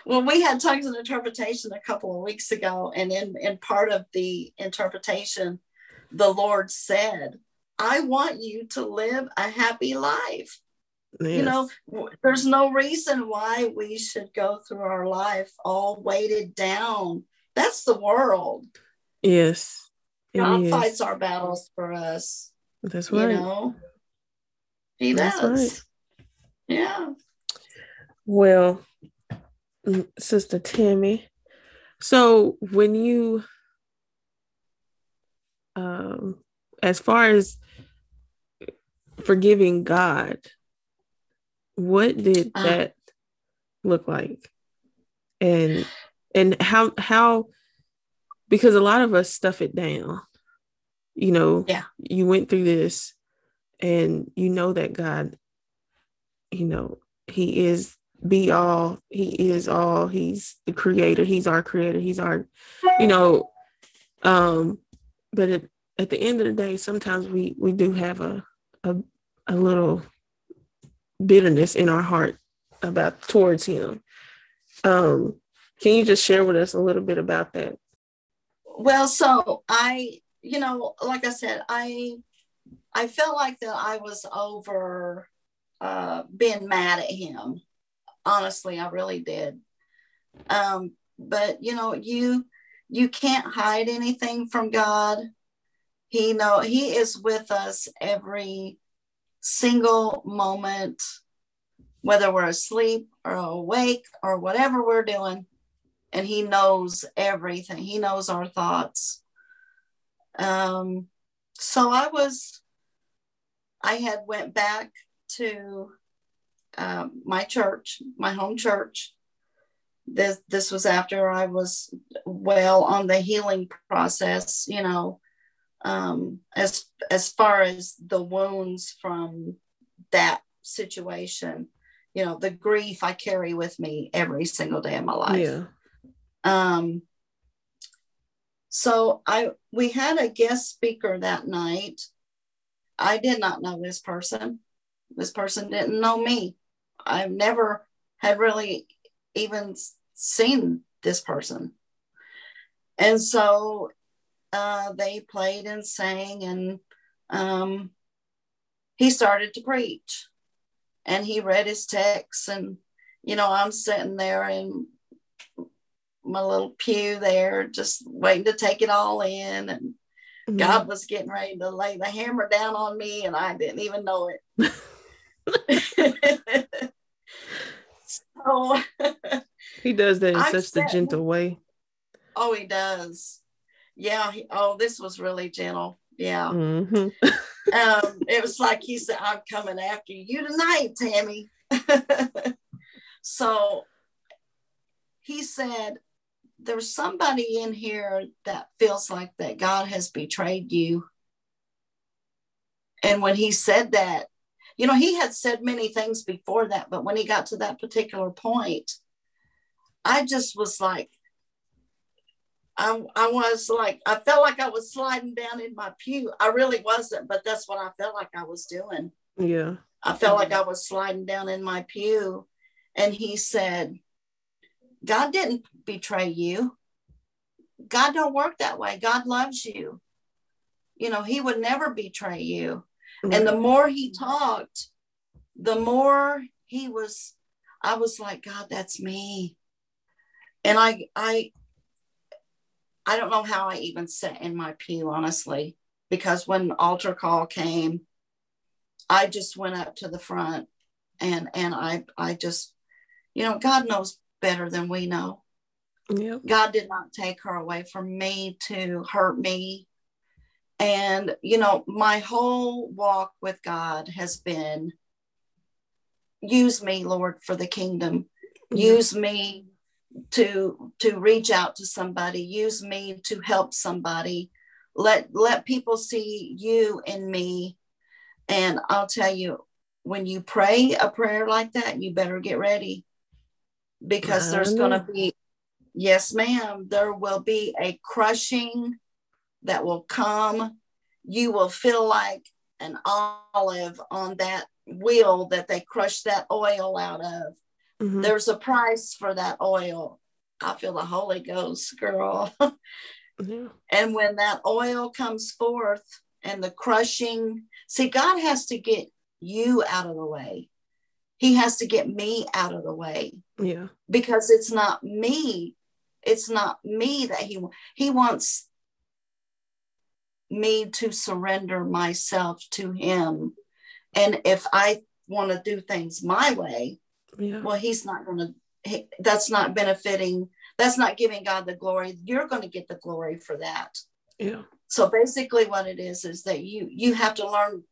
Speaker 2: well we had tongues and interpretation a couple of weeks ago and in in part of the interpretation the lord said i want you to live a happy life you know there's no reason why we should go through our life all weighted down that's the world
Speaker 1: Yes.
Speaker 2: God
Speaker 1: is.
Speaker 2: fights our battles for us
Speaker 1: That's
Speaker 2: you
Speaker 1: right.
Speaker 2: know he
Speaker 1: That's
Speaker 2: does
Speaker 1: right.
Speaker 2: yeah
Speaker 1: Well, Sister Tammy, so when you, um, as far as forgiving God, what did
Speaker 2: Uh.
Speaker 1: that look like, and and how how because a lot of us stuff it down, you know.
Speaker 2: Yeah.
Speaker 1: You went through this, and you know that God, you know, He is be all he is all he's the creator he's our creator he's our you know um but at, at the end of the day sometimes we we do have a a, a little bitterness in our heart about towards him. Um can you just share with us a little bit about that?
Speaker 2: Well so i you know like i said i i felt like that i was over uh being mad at him honestly i really did. Um but you know you you can't hide anything from god. He know he is with us every single moment whether we're asleep or awake or whatever we're doing. And he knows everything. He knows our thoughts. Um so i was i had went back to um, my church my home church this this was after i was well on the healing process you know um as as far as the wounds from that situation you know the grief i carry with me every single day of my life
Speaker 1: yeah
Speaker 2: um, so I we had a guest speaker that night. I did not know this person. This person didn't know me. I've never had really even seen this person. And so uh, they played and sang, and um, he started to preach. And he read his text, and you know, I'm sitting there in my little pew there, just waiting to take it all in. And
Speaker 1: Mhm.
Speaker 2: God was getting ready to lay the hammer down on me, and I didn't even know it. so,
Speaker 1: he does that in
Speaker 2: I've
Speaker 1: such the
Speaker 2: said-
Speaker 1: gentle way
Speaker 2: oh, he does. Yeah. He, oh, this was really gentle. Yeah.
Speaker 1: Mhm.
Speaker 2: um, it was like he said, I'm coming after you tonight, Tammy. so he said, There's somebody in here that feels like that God has betrayed you. And when he said that, you know, he had said many things before that, but when he got to that particular point, I just was like, I, I was like, I felt like I was sliding down in my pew. I really wasn't, but that's what I felt like I was doing.
Speaker 1: yeah
Speaker 2: I felt like mm-hmm. I was sliding down in my pew. And he said, God didn't betray you. God don't work that way. God loves you. You know, he would never betray you. Right. And the more he talked, the more he was I was like, God, that's me. And I I I don't know how I even sat in my pew, honestly, because when altar call came, I just went up to the front and and I I just, you know, God knows better than we know. Yep. God did not take her away from me to hurt me. And, you know, my whole walk with God has been use me, Lord, for the kingdom. Use me to to reach out to somebody. Use me to help somebody. Let let people see you in me. And i'll tell you when you pray a prayer like that you better get ready. Because there's going to be yes ma'am there will be a crushing that will come you will feel like an olive on that wheel that they crush that oil out of Mm-hmm. There's a price for that oil. I feel the Holy Ghost, girl. yeah. And when that oil comes forth and the crushing, see, God has to get you out of the way. He has to get me out of the way.
Speaker 1: Yeah.
Speaker 2: Because it's not me. It's not me that he he wants me to surrender myself to him. And if I want to do things my way, yeah. well he's not going to that's not benefiting that's not giving god the glory you're going to get the glory for that
Speaker 1: yeah
Speaker 2: so basically what it is is that you you have to learn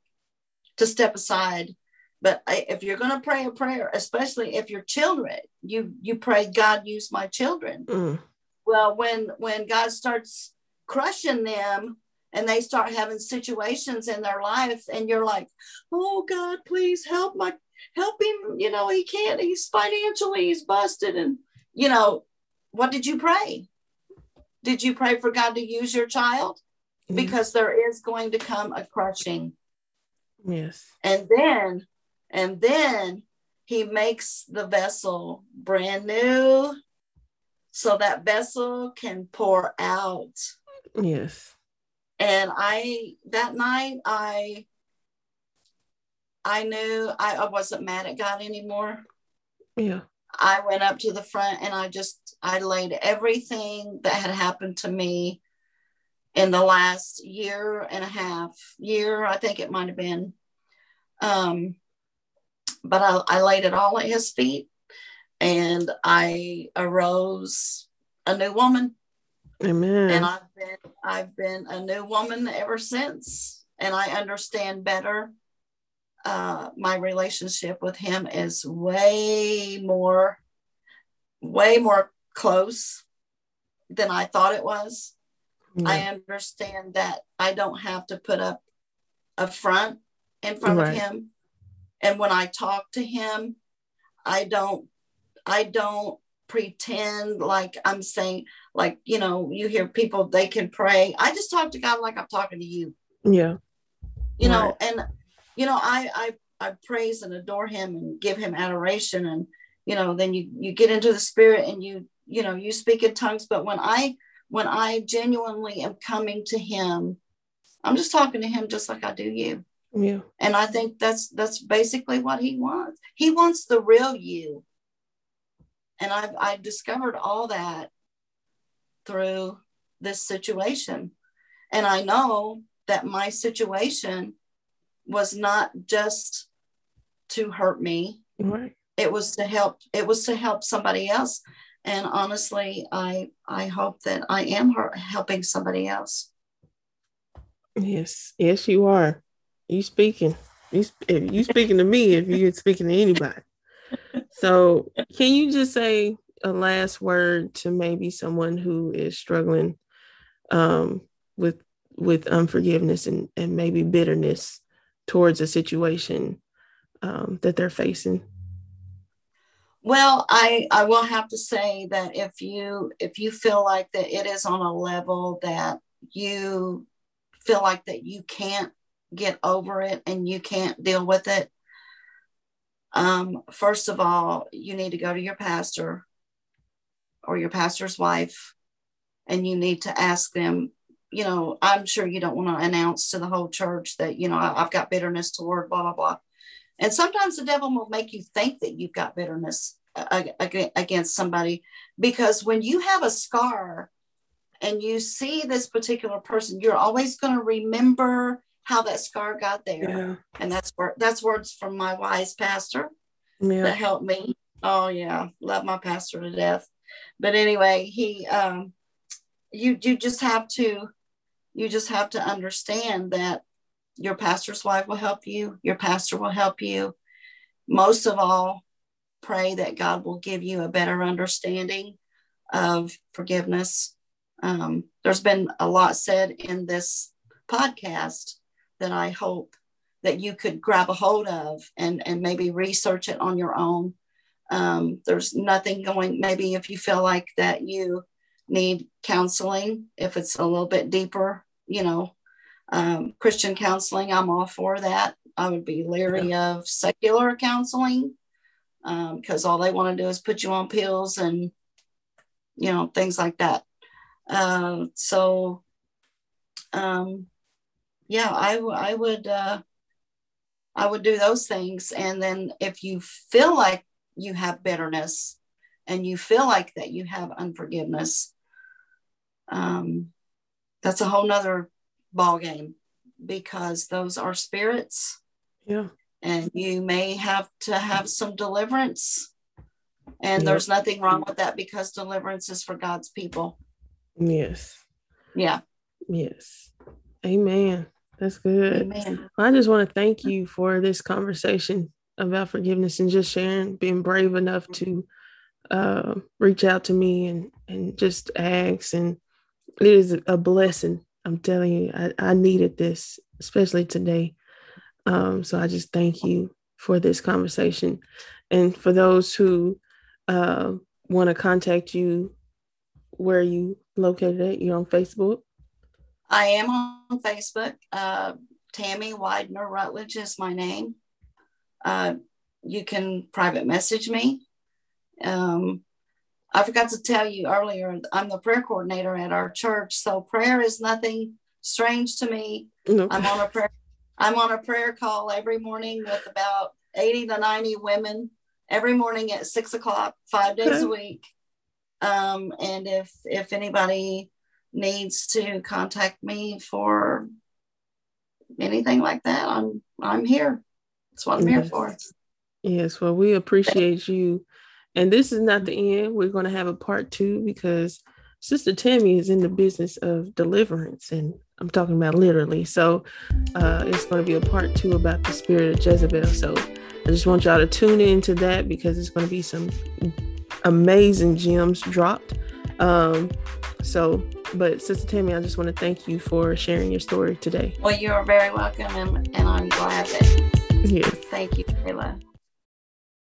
Speaker 2: to step aside but if you're going to pray a prayer especially if your children you you pray god use my children mm. well when when god starts crushing them and they start having situations in their life and you're like oh god please help my help him. You know, he can't, he's financially, he's busted. And, you know, what did you pray? Did you pray for God to use your child? Mm-hmm. Because there is going to come a crushing.
Speaker 1: Yes.
Speaker 2: And then, and then he makes the vessel brand new so that vessel can pour out.
Speaker 1: Yes.
Speaker 2: And I, that night, I I knew I, I wasn't mad at God anymore.
Speaker 1: Yeah.
Speaker 2: I went up to the front and I just I laid everything that had happened to me in the last year and a half year I think it might have been um but I, I laid it all at his feet and I arose a new woman
Speaker 1: amen
Speaker 2: and I've been I've been a new woman ever since and I understand better uh, my relationship with him is way more, way more close than I thought it was. Yeah. I understand that I don't have to put up a front in front right. of him. And when I talk to him, I don't, I don't pretend like I'm saying, like, you know, you hear people, they can pray. I just talk to God like I'm talking to you.
Speaker 1: Yeah.
Speaker 2: You right. know, and you know, I, I, I praise and adore him and give him adoration. And, you know, then you, you get into the spirit and you, you know, you speak in tongues. But when I, when I genuinely am coming to him, I'm just talking to him just like I do you.
Speaker 1: Yeah.
Speaker 2: And I think that's, that's basically what he wants. He wants the real you. And I've, i've discovered all that through this situation. And I know that my situation was not just to hurt me.
Speaker 1: Right.
Speaker 2: It was to help. It was to help somebody else. And honestly, I I hope that I am helping somebody else.
Speaker 1: Yes, yes, you are. You speaking. You you speaking to me if you're speaking to anybody. So, can you just say a last word to maybe someone who is struggling um, with with unforgiveness and, and maybe bitterness towards a situation um, that they're facing?
Speaker 2: Well, I I will have to say that if you if you feel like that it is on a level that you feel like that you can't get over it and you can't deal with it, um, first of all, you need to go to your pastor or your pastor's wife, and you need to ask them, you know, I'm sure you don't want to announce to the whole church that, you know, I've got bitterness toward blah, blah, blah. And sometimes the devil will make you think that you've got bitterness uh, against somebody because when you have a scar and you see this particular person, you're always going to remember how that scar got there. Yeah. And that's where that's words from my wise pastor yeah. that helped me. Oh yeah, love my pastor to death. But anyway, he um you you just have to you just have to understand that your pastor's wife will help you, your pastor will help you. Most of all, pray that God will give you a better understanding of forgiveness. Um, there's been a lot said in this podcast that I hope that you could grab a hold of and, and maybe research it on your own. Um, there's nothing going, maybe if you feel like that you need counseling, if it's a little bit deeper, you know, um, Christian counseling, I'm all for that. I would be leery yeah. of secular counseling because um, all they want to do is put you on pills and, you know, things like that. Uh, so, um, yeah, I would, uh, I would do those things. And then if you feel like you have bitterness and you feel like that you have unforgiveness, um, that's a whole nother ball game because those are spirits.
Speaker 1: Yeah.
Speaker 2: And you may have to have some deliverance. And there's nothing wrong with that because deliverance is for God's people.
Speaker 1: Yes.
Speaker 2: Yeah.
Speaker 1: Yes. Amen. That's good. Amen. I just want to thank you for this conversation about forgiveness and just sharing, being brave enough to uh, reach out to me and and just ask. And it is a blessing. I'm telling you, I, I needed this, especially today. Um, so I just thank you for this conversation. And for those who uh, want to contact you, where are you located at? You're on Facebook?
Speaker 2: I am on Facebook. Uh, Tammy Widener Rutledge is my name. Uh, you can private message me. Um, I forgot to tell you earlier, I'm the prayer coordinator at our church. So prayer is nothing strange to me. I'm on a prayer, I'm on a prayer call every morning with about 80 to 90 women every morning at six o'clock, five days a week. Um, and if if anybody needs to contact me for anything like that, I'm I'm here. That's what I'm yes. here for.
Speaker 1: Yes, well, we appreciate you. And this is not the end. We're going to have a part two because Sister Tammy is in the business of deliverance, and I'm talking about literally. So uh, it's going to be a part two about the spirit of Jezebel. So I just want y'all to tune into that because it's going to be some amazing gems dropped. Um, so but Sister Tammy, I just want to thank you for sharing your story today.
Speaker 2: Well, you are very welcome, and, and I'm glad that.
Speaker 1: Yes.
Speaker 2: Thank you, Kayla.